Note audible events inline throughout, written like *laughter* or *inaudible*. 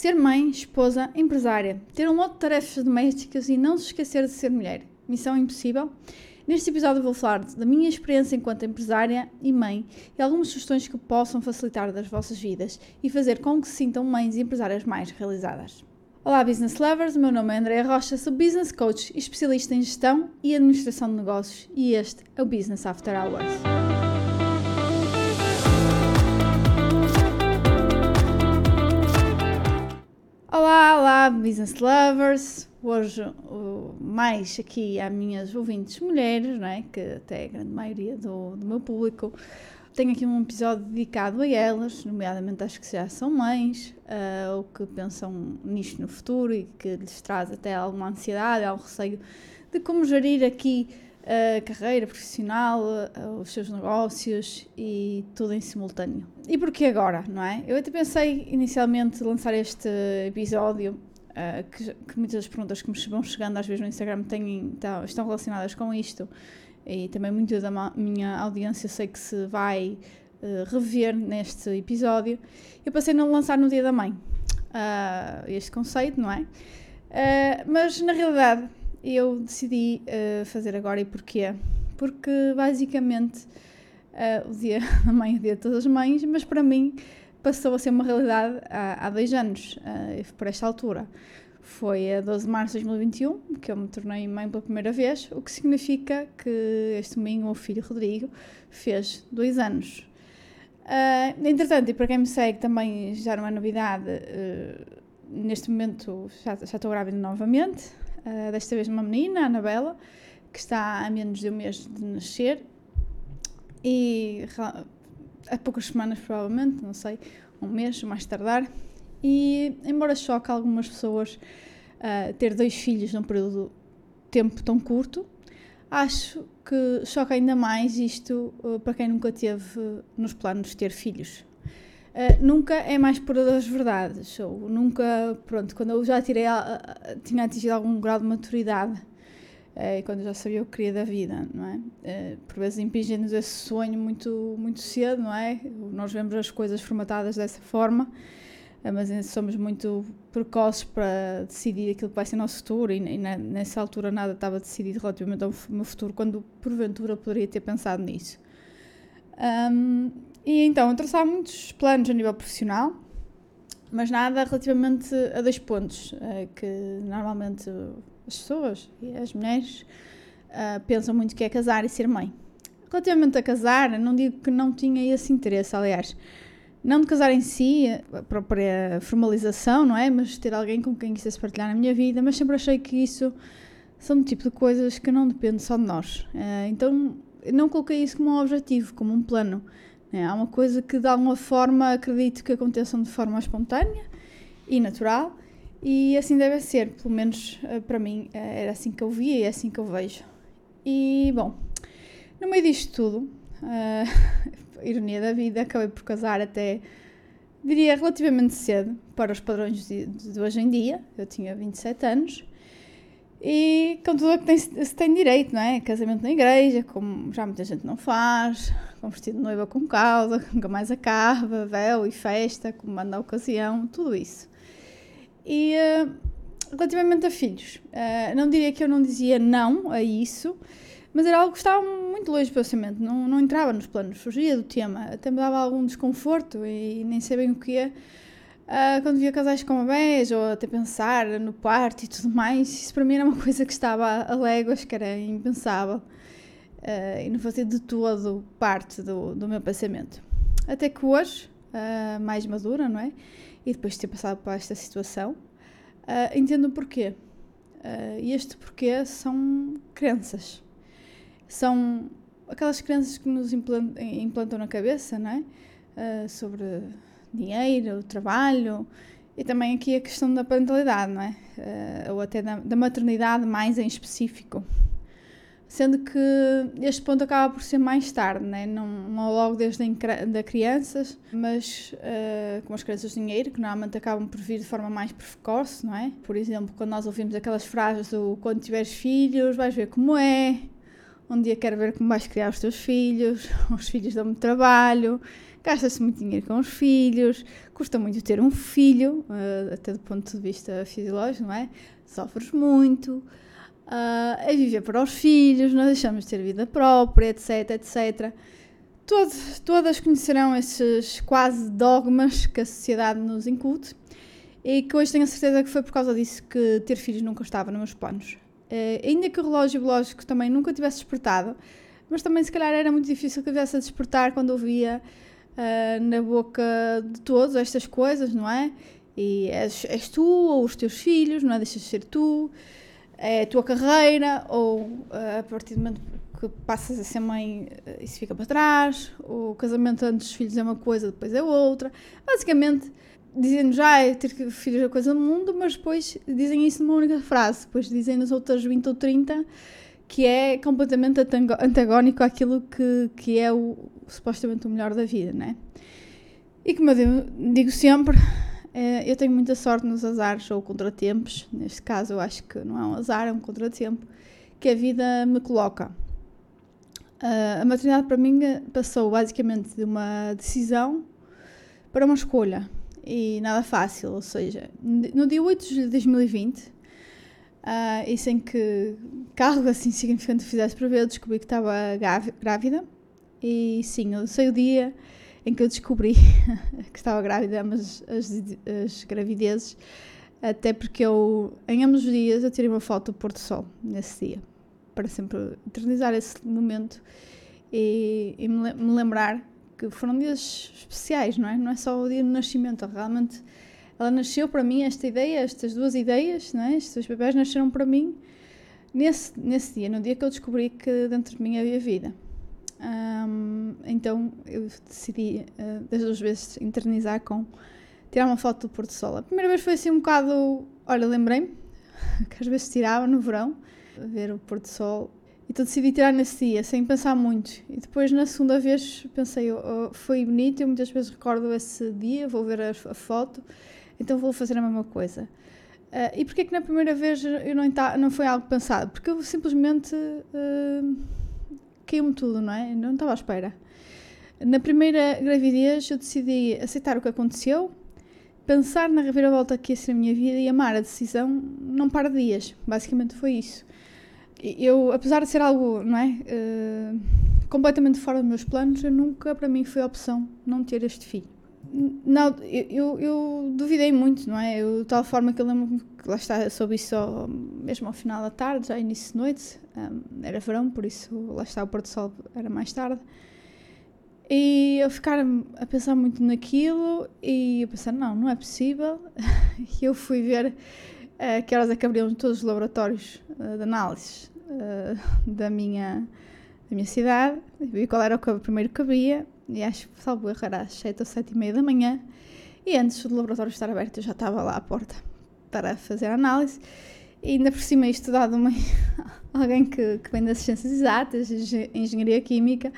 Ser mãe, esposa, empresária, ter um lote de tarefas domésticas e não se esquecer de ser mulher. Missão impossível? Neste episódio vou falar da minha experiência enquanto empresária e mãe e algumas sugestões que possam facilitar das vossas vidas e fazer com que se sintam mães e empresárias mais realizadas. Olá, business lovers! Meu nome é Andréa Rocha, sou business coach e especialista em gestão e administração de negócios e este é o Business After Hours. Olá, olá, business lovers! Hoje, mais aqui há minhas ouvintes mulheres, não é? que até é a grande maioria do, do meu público. Tenho aqui um episódio dedicado a elas, nomeadamente às que já são mães, uh, ou que pensam nisto no futuro e que lhes traz até alguma ansiedade, algum receio de como gerir aqui a carreira profissional, os seus negócios e tudo em simultâneo. E porquê agora, não é? Eu até pensei inicialmente lançar este episódio, uh, que, que, muitas das perguntas que me vão chegando às vezes no Instagram têm, tá, estão relacionadas com isto, e também muito da minha audiência sei que se vai uh, rever neste episódio. Eu passei a lançar no Dia da Mãe uh, este conceito, não é? mas na realidade eu decidi uh, fazer agora e porquê? Porque basicamente uh, o dia *laughs* da mãe é o dia de todas as mães, mas para mim passou a ser uma realidade há, há dois anos, uh, por esta altura. Foi a 12 de março de 2021 que eu me tornei mãe pela primeira vez, o que significa que este domingo o meu filho Rodrigo fez dois anos. Uh, entretanto, e para quem me segue também já não é novidade, uh, neste momento já, já estou grávida novamente, uh, desta vez uma menina, a Anabela, que está a menos de um mês de nascer e há poucas semanas provavelmente, não sei, um mês mais tardar. E embora choque algumas pessoas uh, ter dois filhos num período de tempo tão curto, acho que choca ainda mais isto uh, para quem nunca teve nos planos ter filhos. Uh, nunca é mais pura das verdades, ou nunca, pronto, quando eu já tirei, uh, tinha atingido algum grau de maturidade, uh, quando eu já sabia o que queria da vida, não é? por vezes impingem-nos esse sonho muito, muito cedo, não é? Nós vemos as coisas formatadas dessa forma, mas somos muito precoces para decidir aquilo que vai ser o nosso futuro, e, e nessa altura nada estava decidido relativamente ao meu futuro, quando porventura poderia ter pensado nisso. Um, e então, eu traçava muitos planos a nível profissional, mas nada relativamente a dois pontos, uh, que normalmente as pessoas e as mulheres uh, pensam muito que é casar e ser mãe. Relativamente a casar, não digo que não tinha esse interesse, aliás, não de casar em si, a própria formalização, não é? Mas ter alguém com quem quisesse partilhar a minha vida, mas sempre achei que isso são um tipo de coisas que não dependem só de nós. Uh, então, não coloquei isso como um objetivo, como um plano. É, há uma coisa que de alguma forma acredito que aconteçam de forma espontânea e natural e assim deve ser, pelo menos eh, para mim eh, era assim que eu via e é assim que eu vejo. E bom, no meio disto tudo, uh, *laughs* ironia da vida, acabei por casar até, diria, relativamente cedo para os padrões de, de hoje em dia. Eu tinha 27 anos e com tudo o que tem, se tem direito, não é? Casamento na igreja, como já muita gente não faz, com vestido de noiva com causa, *laughs* nunca mais acaba, véu e festa, como manda a ocasião, tudo isso. E uh, relativamente a filhos, uh, não diria que eu não dizia não a isso, mas era algo que estava muito longe do pensamento, não, não entrava nos planos, fugia do tema, até me dava algum desconforto e nem sei bem o que é Uh, quando via casais com bebés, ou até pensar no parto e tudo mais, isso para mim era uma coisa que estava a léguas, que era impensável. Uh, e não fazia de todo parte do, do meu pensamento. Até que hoje, uh, mais madura, não é? E depois de ter passado por esta situação, entendo o porquê. e este porquê são crenças. São aquelas crenças que nos implantam, implantam na cabeça, não é? sobre dinheiro, trabalho e também aqui a questão da parentalidade, não é? Uh, ou até da, da, maternidade mais em específico. Sendo que este ponto acaba por ser mais tarde, né? não, não logo desde da crianças, mas uh, as crianças de dinheiro, que normalmente acabam por vir de forma mais precoce, não é? Por exemplo, quando nós ouvimos aquelas frases do quando tiveres filhos, vais ver como é, um dia quero ver como vais criar os teus filhos, *laughs* os filhos dão-me trabalho, gasta-se muito dinheiro com os filhos, custa muito ter um filho, uh, até do ponto de vista fisiológico, não é? Sofres muito, uh, é viver para os filhos, nós deixamos de ter vida própria, etc, etc. Todos, todas conhecerão esses quase dogmas que a sociedade nos incute e que hoje tenho a certeza que foi por causa disso que ter filhos nunca estava nos meus planos. Uh, ainda que o relógio biológico também nunca tivesse despertado, mas também se calhar era muito difícil que viesse a despertar quando eu via uh, na boca de todos estas coisas, não é? E és, és tu ou os teus filhos, não é? Deixas de ser tu, é a tua carreira, ou uh, a partir do momento que passas a ser mãe, uh, isso fica para trás, o casamento antes dos filhos é uma coisa, depois é outra. Basicamente, dizem já é ter filhos é coisa do mundo, mas depois dizem isso numa única frase, depois dizem nas outras 20 ou 30 que é completamente antagónico àquilo que, que é o, supostamente o melhor da vida, né? E como eu digo sempre, é, eu tenho muita sorte nos azares ou contratempos, neste caso eu acho que não é um azar, é um contratempo, que a vida me coloca. Uh, a maternidade para mim passou basicamente de uma decisão para uma escolha e nada fácil, ou seja, no dia 8 de 2020 Uh, e sem que algo assim *laughs* significante fizesse para ver, eu descobri que estava grávida. E sim, eu sei o dia em que eu descobri *laughs* que estava grávida, mas as, as gravidezes, até porque eu, em ambos os dias, eu tirei uma foto do Porto Sol nesse dia, para sempre eternizar esse momento e, e me, me lembrar que foram dias especiais, não é? Não é só o dia do nascimento, realmente ela nasceu para mim, esta ideia, estas duas ideias, não é? estes dois bebés nasceram para mim nesse, nesse dia, no dia que eu descobri que dentro de mim havia vida. Um, então eu decidi, uh, das duas vezes, internizar com tirar uma foto do pôr do sol. A primeira vez foi assim um bocado. Olha, lembrei-me *laughs* que às vezes tirava no verão, ver o pôr do sol. Então decidi tirar nesse dia, sem pensar muito. E depois, na segunda vez, pensei, oh, foi bonito. Eu muitas vezes recordo esse dia, vou ver a, a foto então vou fazer a mesma coisa. Uh, e porquê que na primeira vez eu não, não foi algo pensado? Porque eu simplesmente uh, caiu-me tudo, não é? Não estava à espera. Na primeira gravidez eu decidi aceitar o que aconteceu, pensar na reviravolta que ia ser a minha vida e amar a decisão não para dias. Basicamente foi isso. Eu, apesar de ser algo, não é? Uh, completamente fora dos meus planos, eu nunca para mim foi opção não ter este filho. Não, eu, eu, duvidei muito, não é? Eu, de tal forma que eu lembro que lá está, soube isso mesmo ao final da tarde, já início de noite, um, era verão, por isso lá está, o pôr do sol era mais tarde. E eu ficar a pensar muito naquilo e eu pensar, não, não é possível. *laughs* E eu fui ver uh, que horas é que abriam todos os laboratórios uh, de análise uh, da, minha, da minha cidade, vi qual era o primeiro que abria e acho que salvo erro era às 7 ou 7 e meia da manhã, e antes do laboratório estar aberto eu já estava lá à porta para fazer a análise, e ainda por cima isto dado uma, *laughs* alguém que, que vem das ciências exatas, engenharia química,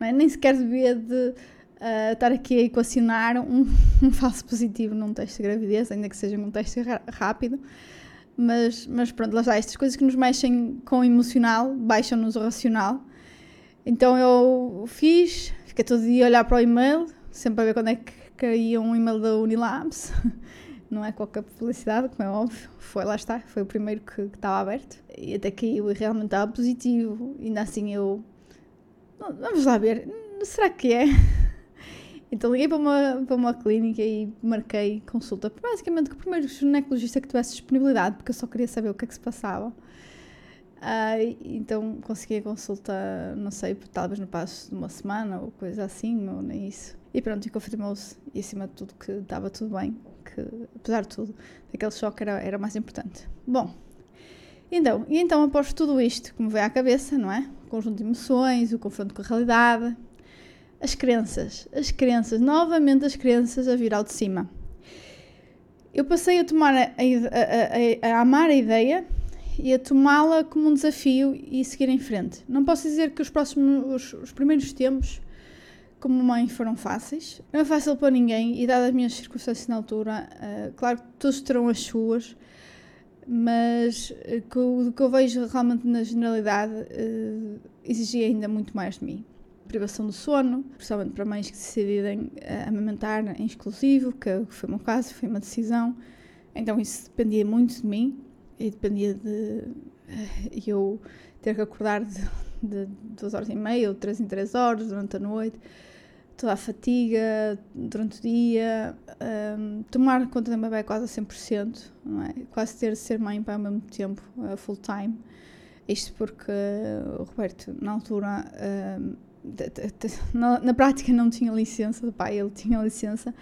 é? nem sequer devia de uh, estar aqui a equacionar um, *laughs* um falso positivo num teste de gravidez, ainda que seja um teste rápido, mas, mas pronto, lá está, estas coisas que nos mexem com o emocional, baixam-nos o racional, então eu fiz, fiquei todo dia a olhar para o e-mail, sempre a ver quando é que caía um e-mail da Unilabs. *laughs* Não é qualquer publicidade, como é óbvio. Foi, lá está, foi o primeiro que, estava aberto. E até caiu e realmente estava positivo. Ainda assim eu. Vamos lá ver, será que é? *laughs* Então liguei para uma, para uma clínica e marquei consulta. Basicamente, que o primeiro ginecologista que tivesse disponibilidade, porque eu só queria saber o que é que se passava. Uh, então consegui a consulta, não sei, talvez no passo de uma semana ou coisa assim, ou nem isso. E pronto, e confirmou-se, e acima de tudo, que estava tudo bem, que apesar de tudo, aquele choque era, era mais importante. Bom, então, e então após tudo isto que me veio à cabeça, não é? O conjunto de emoções, o confronto com a realidade, as crenças, as crenças, novamente as crenças a vir ao de cima. Eu passei a tomar a, a, a, a amar a ideia e a tomá-la como um desafio e seguir em frente. Não posso dizer que os próximos, os, os primeiros tempos como mãe foram fáceis. Não é fácil para ninguém e dadas as minhas circunstâncias na altura, uh, claro que todos terão as suas. mas uh, o que eu vejo realmente na generalidade uh, exigia ainda muito mais de mim. Privação do sono, principalmente para mães que decidirem amamentar em exclusivo, que foi o meu caso, foi uma decisão. Então isso dependia muito de mim e dependia de eu ter que acordar de, de duas horas e meia ou três em três horas durante a noite, toda a fatiga durante o dia, um, tomar conta da bebê quase a 100%, não é? quase ter de ser mãe para ao mesmo tempo, uh, full time. Isto porque uh, o Roberto, na altura, uh, na, na, prática não tinha licença, do pai ele tinha licença,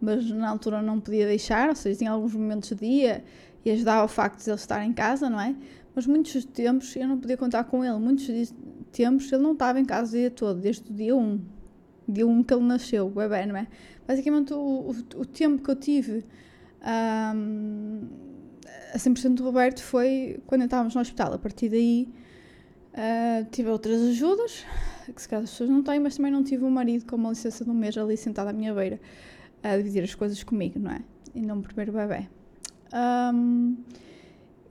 mas na altura não podia deixar, ou seja, tinha alguns momentos de dia e ajudava o facto de ele estar em casa, não é? Mas muitos tempos eu não podia contar com ele. Muitos tempos ele não estava em casa o dia todo, desde o dia 1. Dia 1 que ele nasceu, o bebê, não é? Basicamente o, o, o tempo que eu tive um, a 100% do Roberto foi quando estávamos no hospital. A partir daí uh, tive outras ajudas, que se calhar as pessoas não têm, mas também não tive um marido com uma licença de um mês ali sentado à minha beira a dividir as coisas comigo, não é? E não o primeiro bebê. Um,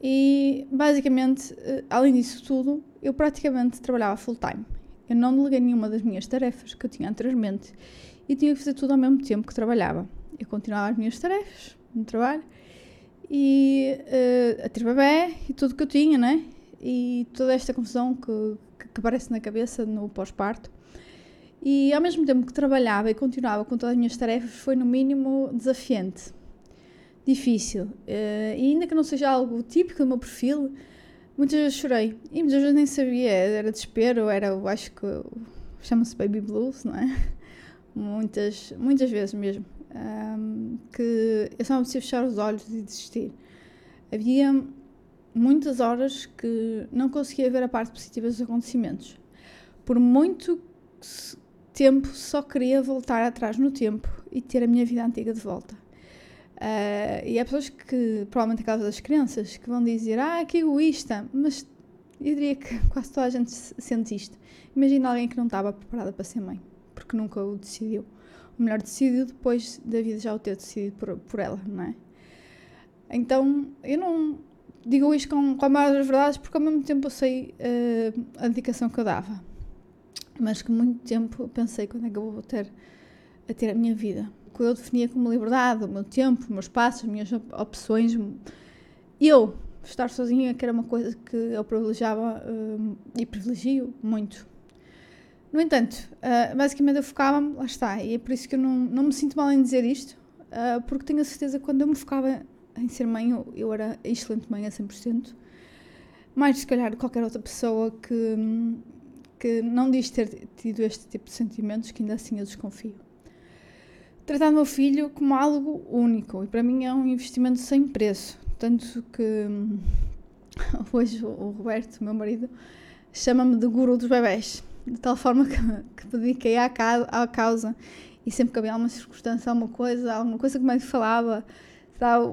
e basicamente, eh, além disso tudo, eu praticamente trabalhava full time. Eu não deleguei nenhuma das minhas tarefas que eu tinha anteriormente e tinha que fazer tudo ao mesmo tempo que trabalhava. Eu continuava as minhas tarefas no trabalho e uh, a bebê e tudo que eu tinha, né? E toda esta confusão que, que, que aparece na cabeça no pós-parto. E ao mesmo tempo que trabalhava e continuava com todas as minhas tarefas, foi no mínimo desafiante difícil. Uh, e ainda que não seja algo típico do meu perfil, muitas vezes chorei. E muitas vezes nem sabia, era desespero, era, eu acho que chama-se baby blues, não é? *laughs* Muitas, muitas vezes mesmo. Um, que eu só me preciso fechar os olhos e desistir. Havia muitas horas que não conseguia ver a parte positiva dos acontecimentos. Por muito tempo só queria voltar atrás no tempo e ter a minha vida antiga de volta. Uh, e há pessoas que, provavelmente a causa das crianças, que vão dizer, ah, que egoísta, mas eu diria que *laughs* quase toda a gente sente isto. Imagina alguém que não estava preparada para ser mãe, porque nunca o decidiu. Ou melhor, decidiu depois da vida já o ter decidido por, por ela, não é? Então, eu não digo isto com, com a maior das verdades, porque ao mesmo tempo eu sei uh, a dedicação que eu dava. Mas que muito tempo pensei quando é que eu vou ter a ter a minha vida que eu definia como liberdade, o meu tempo, os meus passos, as minhas opções. Eu, estar sozinha, que era uma coisa que eu privilegiava uh, e privilegio muito. No entanto, uh, basicamente eu focava-me, lá está, e é por isso que eu não, não me sinto mal em dizer isto, uh, porque tenho a certeza que quando eu me focava em ser mãe, eu, eu era excelente mãe a 100%, mais se calhar qualquer outra pessoa que, que não diz ter tido este tipo de sentimentos, que ainda assim eu desconfio tratar o meu filho como algo único e para mim é um investimento sem preço. Tanto que hum, *laughs* hoje o Roberto, meu marido, chama-me de guru dos bebés, de tal forma que, que dediquei à, à causa e sempre que havia uma circunstância, alguma coisa, alguma coisa que me falava, sabe,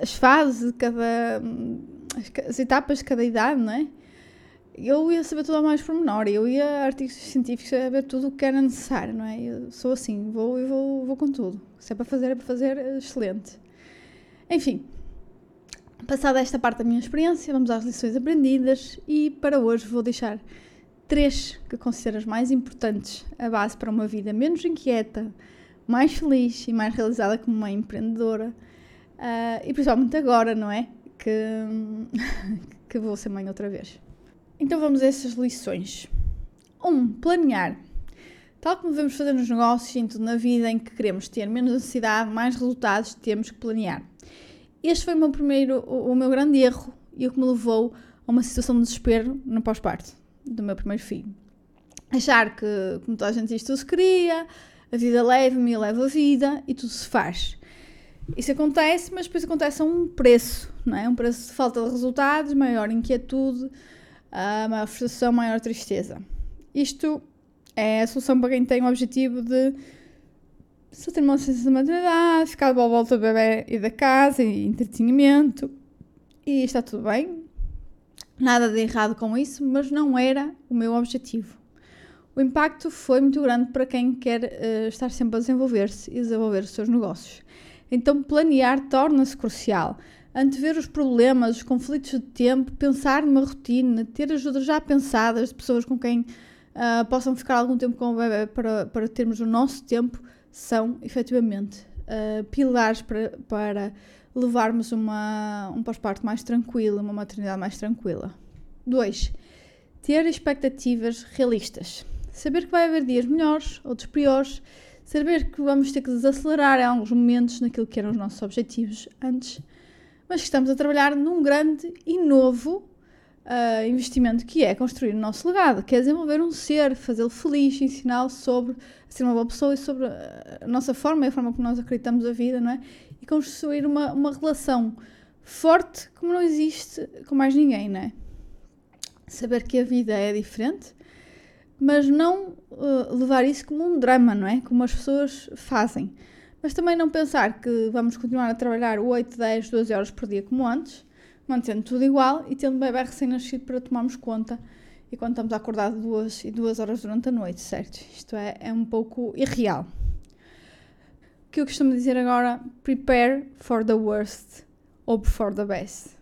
as fases de cada. Hum, as etapas de cada idade, não é? Eu ia saber tudo ao mais pormenor, eu ia a artigos científicos a ver tudo o que era necessário, não é? Eu sou assim, vou e vou, vou com tudo. Se é para fazer, é para fazer, excelente. Enfim, passada esta parte da minha experiência, vamos às lições aprendidas e para hoje vou deixar três que considero as mais importantes, a base para uma vida menos inquieta, mais feliz e mais realizada como uma empreendedora. Uh, e principalmente agora, não é? Que, *laughs* que vou ser mãe outra vez. Então vamos a essas lições. 1. Um, planear. Tal como devemos fazer nos negócios e em tudo na vida em que queremos ter menos ansiedade, mais resultados, temos que planear. Este foi o meu primeiro, o, meu grande erro e o que me levou a uma situação de desespero no pós-parto do meu primeiro filho. Achar que, como toda a gente diz, tudo se cria, a vida leva-me, leva a vida e tudo se faz. Isso acontece, mas depois acontece a um preço, não é? Um preço de falta de resultados, maior inquietude, a maior frustração, maior tristeza. Isto é a solução para quem tem o objetivo de só ter uma licença de maternidade, ficar boa volta do bebê e da casa e entretenimento. E está tudo bem. Nada de errado com isso, mas não era o meu objetivo. O impacto foi muito grande para quem quer uh, estar sempre a desenvolver-se e desenvolver os seus negócios. Então, planear torna-se crucial. Antever os problemas, os conflitos de tempo, pensar numa rotina, ter ajudas já pensadas de pessoas com quem uh, possam ficar algum tempo com o bebê para, para termos o nosso tempo, são efetivamente uh, pilares para, para levarmos uma, um pós-parto mais tranquilo, uma maternidade mais tranquila. 2. Ter expectativas realistas. Saber que vai haver dias melhores, outros piores. Saber que vamos ter que desacelerar em alguns momentos naquilo que eram os nossos objetivos antes, mas que estamos a trabalhar num grande e novo uh, investimento que é construir o nosso legado, que é desenvolver um ser, fazê-lo feliz, ensiná-lo sobre ser uma boa pessoa e sobre a nossa forma e a forma como nós acreditamos a vida, não é? E construir uma, uma relação forte como não existe com mais ninguém, não é? Saber que a vida é diferente, mas não uh, levar isso como um drama, não é? Como as pessoas fazem. Mas também não pensar que vamos continuar a trabalhar 8, 10, 12 horas por dia como antes, mantendo tudo igual e tendo um bebê recém-nascido para tomarmos conta e quando estamos acordados duas e duas horas durante a noite, certo? Isto é, é um pouco irreal. O que eu costumo dizer agora, prepare for the worst, hope for the best.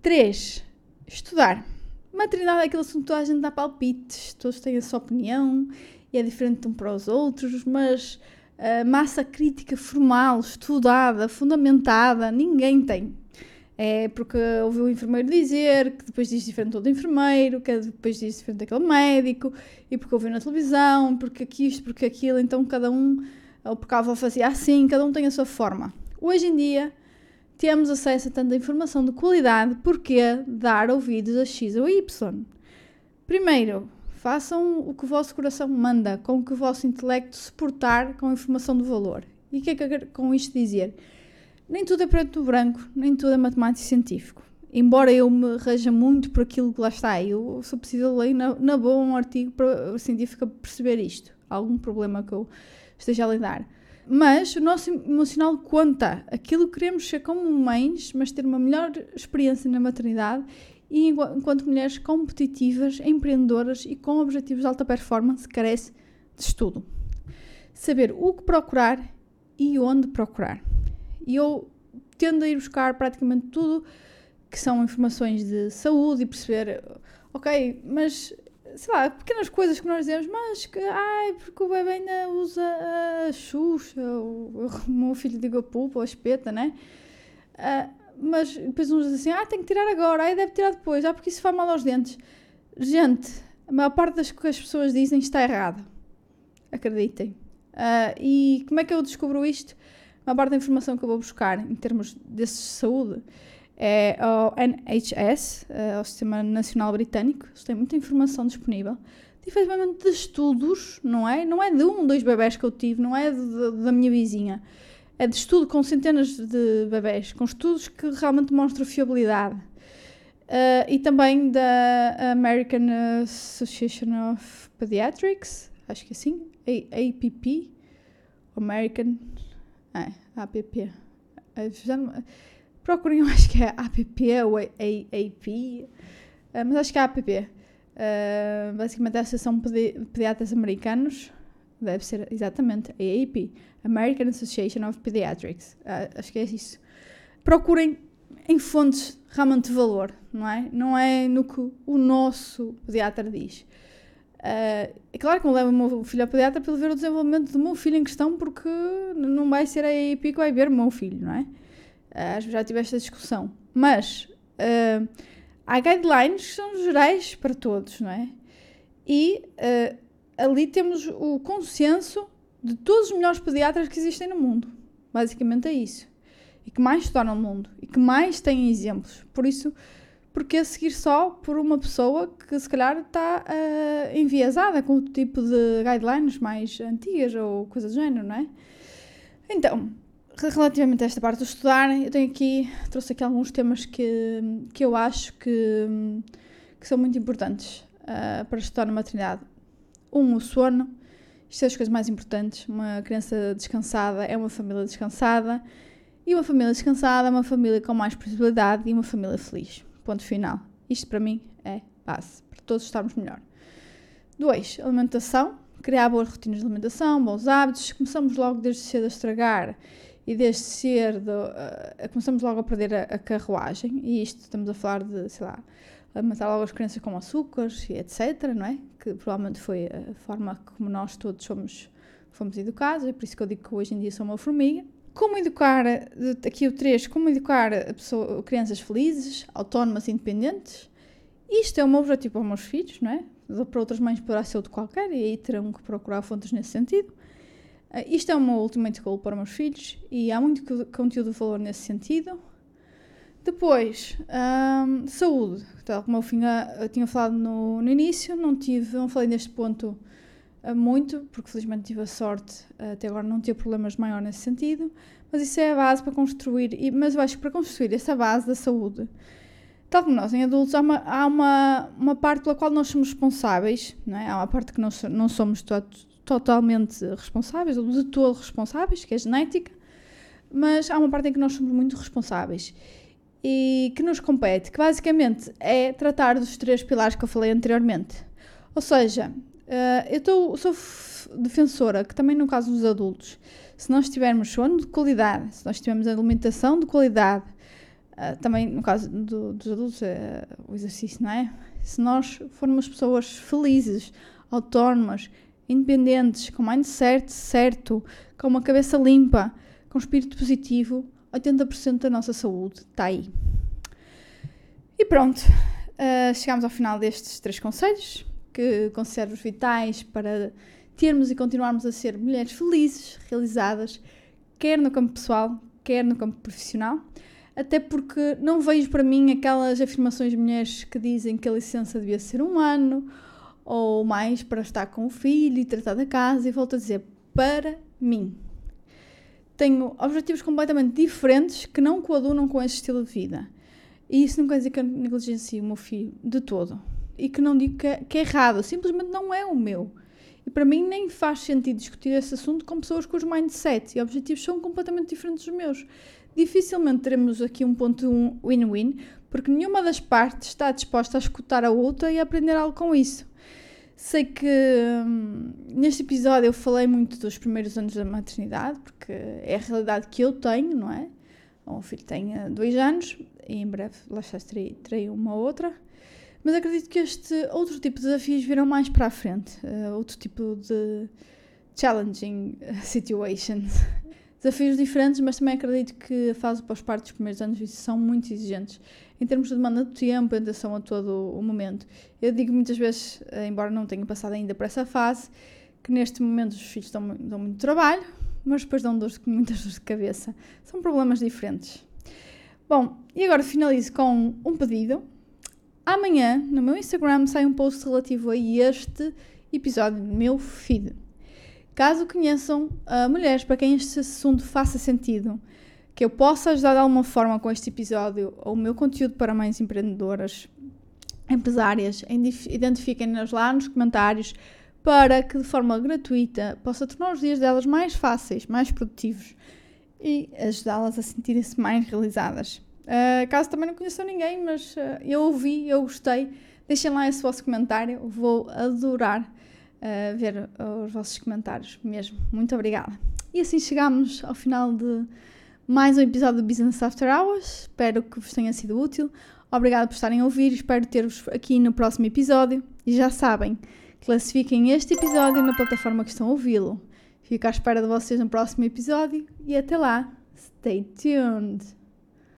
3. Estudar. Maternidade é aquele assunto que toda a gente dá palpites, todos têm a sua opinião e é diferente de um para os outros, mas a massa crítica formal, estudada, fundamentada, ninguém tem. É porque ouviu o enfermeiro dizer, que depois diz diferente do enfermeiro, que depois diz diferente daquele médico, e porque ouviu na televisão, porque isto, porque aquilo, então cada um, ou porque a avó fazia assim, cada um tem a sua forma. Hoje em dia, temos acesso a tanta informação de qualidade, porque dar ouvidos a X ou Y? Primeiro, façam o que o vosso coração manda, com o que o vosso intelecto se portar com a informação de valor. E o que é que eu quero com isto dizer? Nem tudo é preto ou branco, nem tudo é matemático e científico. Embora eu me reja muito por aquilo que lá está, eu só preciso ler na, na boa um artigo para, científico perceber isto, algum problema que eu esteja a lidar. Mas o nosso emocional conta. Aquilo que queremos ser como mães, mas ter uma melhor experiência na maternidade e enquanto mulheres competitivas, empreendedoras e com objetivos de alta performance, carece de estudo. Saber o que procurar e onde procurar. E eu tendo a ir buscar praticamente tudo que são informações de saúde e perceber, ok, mas sei lá, pequenas coisas que nós dizemos, mas que, ai, porque o bebê ainda usa a Xuxa, o, o meu filho diga pupa ou a espeta, né? Uh, mas depois uns dizem assim, ah, tem que tirar agora, ai, deve tirar depois, ah, porque isso faz mal aos dentes. Gente, a maior parte das que as pessoas dizem está errado. Acreditem. Uh, e como é que eu descubro isto? A maior parte da informação que eu vou buscar em termos de saúde é ao NHS, é ao Sistema Nacional Britânico, eles têm muita informação disponível, efetivamente de estudos, não é? Não é de um, dois bebés que eu tive, não é de, de, da minha vizinha. É de estudo com centenas de bebés, com estudos que realmente mostram fiabilidade. Uh, e também da American Association of Pediatrics, acho que é assim, A APP, American, é, APP. Não, Procurem, *laughs* acho que é APP ou AAP, eh, mas acho que é APP. Uh, eh, basicamente é a Associação de Pediatras Americanos, deve ser exatamente AAP, American Association of Pediatrics. Uh, acho que é isso. Procurem em fontes realmente de valor, não é? Não é no que o nosso pediatra diz. Uh, é claro que eu levo o meu filho ao pediatra para ver o desenvolvimento do meu filho em questão, porque não vai ser a AAP que vai ver o meu filho, não é? Uh, já tive esta discussão. Mas uh, há guidelines que são gerais para todos, não é? E uh, ali temos o consenso de todos os melhores pediatras que existem no mundo. Basicamente é isso. E que mais estão no mundo. E que mais têm exemplos. Por isso, porque seguir só por uma pessoa que se calhar está uh, enviesada com o tipo de guidelines mais antigas ou coisa do género, não é? Então, relativamente a esta parte do estudar, eu tenho aqui, trouxe aqui alguns temas que, que eu acho que, que são muito importantes uh, para estudar na maternidade. Um, o sono. Isto é as coisas mais importantes. Uma criança descansada é uma família descansada. E uma família descansada é uma família com mais possibilidade e uma família feliz. Ponto final. Isto para mim é base, para todos estarmos melhor. Dois, alimentação. Criar boas rotinas de alimentação, bons hábitos. Começamos logo desde cedo a estragar e desde cedo uh, começamos logo a perder a, a, carruagem, e isto estamos a falar de, sei lá, a matar logo as crianças com açúcares e etc, não é? Que provavelmente foi a forma como nós todos somos, fomos educados, é por isso que eu digo que hoje em dia sou uma formiga. Como educar, aqui o 3, como educar pessoa, crianças felizes, autónomas e independentes. Isto é meu objetivo para os meus filhos, não é? Para outras mães poderá ser outro qualquer, e aí terão que procurar fontes nesse sentido. Uh, isto é o ultimate goal para os meus filhos, e há muito conteúdo de valor nesse sentido. Depois, um, saúde. Tal como eu, tinha, eu tinha falado no, no início, não tive, não falei neste ponto muito, porque felizmente tive a sorte até agora não ter problemas maiores nesse sentido, mas isso é a base para construir, e, mas eu acho que para construir essa base da saúde, tal como nós em adultos, há uma, há uma, uma parte pela qual nós somos responsáveis, não é? há uma parte que nós não somos to totalmente responsáveis, ou de todo responsáveis, que é a genética, mas há uma parte em que nós somos muito responsáveis e que nos compete, que basicamente é tratar dos três pilares que eu falei anteriormente. Ou seja, Uh, eu tô, sou defensora que também no caso dos adultos, se nós tivermos sono de qualidade, se nós tivermos alimentação de qualidade, uh, também no caso do, dos adultos é o exercício, não é? Se nós formos pessoas felizes, autónomas, independentes, com mindset certo, com uma cabeça limpa, com espírito positivo, 80% da nossa saúde está aí. E pronto, uh, chegamos ao final destes três conselhos que considero vitais para termos e continuarmos a ser mulheres felizes, realizadas, quer no campo pessoal, quer no campo profissional. Até porque não vejo para mim aquelas afirmações de mulheres que dizem que a licença devia ser um ano ou mais para estar com o filho e tratar da casa, e volto a dizer, para mim. Tenho objetivos completamente diferentes que não coadunam com esse estilo de vida. E isso não quer dizer que eu negligencie o meu filho de todo e que não digo que é, que é errado, simplesmente não é o meu. E para mim nem faz sentido discutir esse assunto com pessoas cujos mindset e objetivos são completamente diferentes dos meus. Dificilmente teremos aqui um ponto win-win, porque nenhuma das partes está disposta a escutar a outra e a aprender algo com isso. Sei que hum, neste episódio eu falei muito dos primeiros anos da maternidade, porque é a realidade que eu tenho, não é? O filho tem dois anos e em breve lá está terei, terei uma outra. Mas acredito que este outro tipo de desafios virão mais para a frente. Uh, outro tipo de challenging eh, situations. Desafios diferentes, mas também acredito que a fase pós-parto dos primeiros anos são muito exigentes. Em termos de demanda de tempo, atenção a todo o momento. Eu digo muitas vezes, eh, embora não tenha passado ainda por essa fase, que neste momento os filhos dão, dão muito trabalho, mas depois dão dores, muitas dores de cabeça. São problemas diferentes. Bom, e agora finalizo com um pedido Amanhã, no meu Instagram, sai um post relativo a este episódio do meu feed. Caso conheçam uh, mulheres para quem este assunto faça sentido, que eu possa ajudar de alguma forma com este episódio ou o meu conteúdo para mães empreendedoras, empresárias, identifiquem-nas lá nos comentários para que de forma gratuita possa tornar os dias delas mais fáceis, mais produtivos e ajudá-las a sentirem-se mais realizadas. Uh, caso também não conheçam ninguém, mas uh, eu ouvi, eu gostei. Deixem lá esse vosso comentário, vou adorar ver os vossos comentários mesmo. Muito obrigada. E assim chegamos ao final de mais um episódio do Business After Hours. Espero que vos tenha sido útil. Obrigada por estarem a ouvir. Espero ter-vos aqui no próximo episódio. E já sabem, classifiquem este episódio na plataforma que estão a ouvi-lo. Fico à espera de vocês no próximo episódio e até lá. Stay tuned!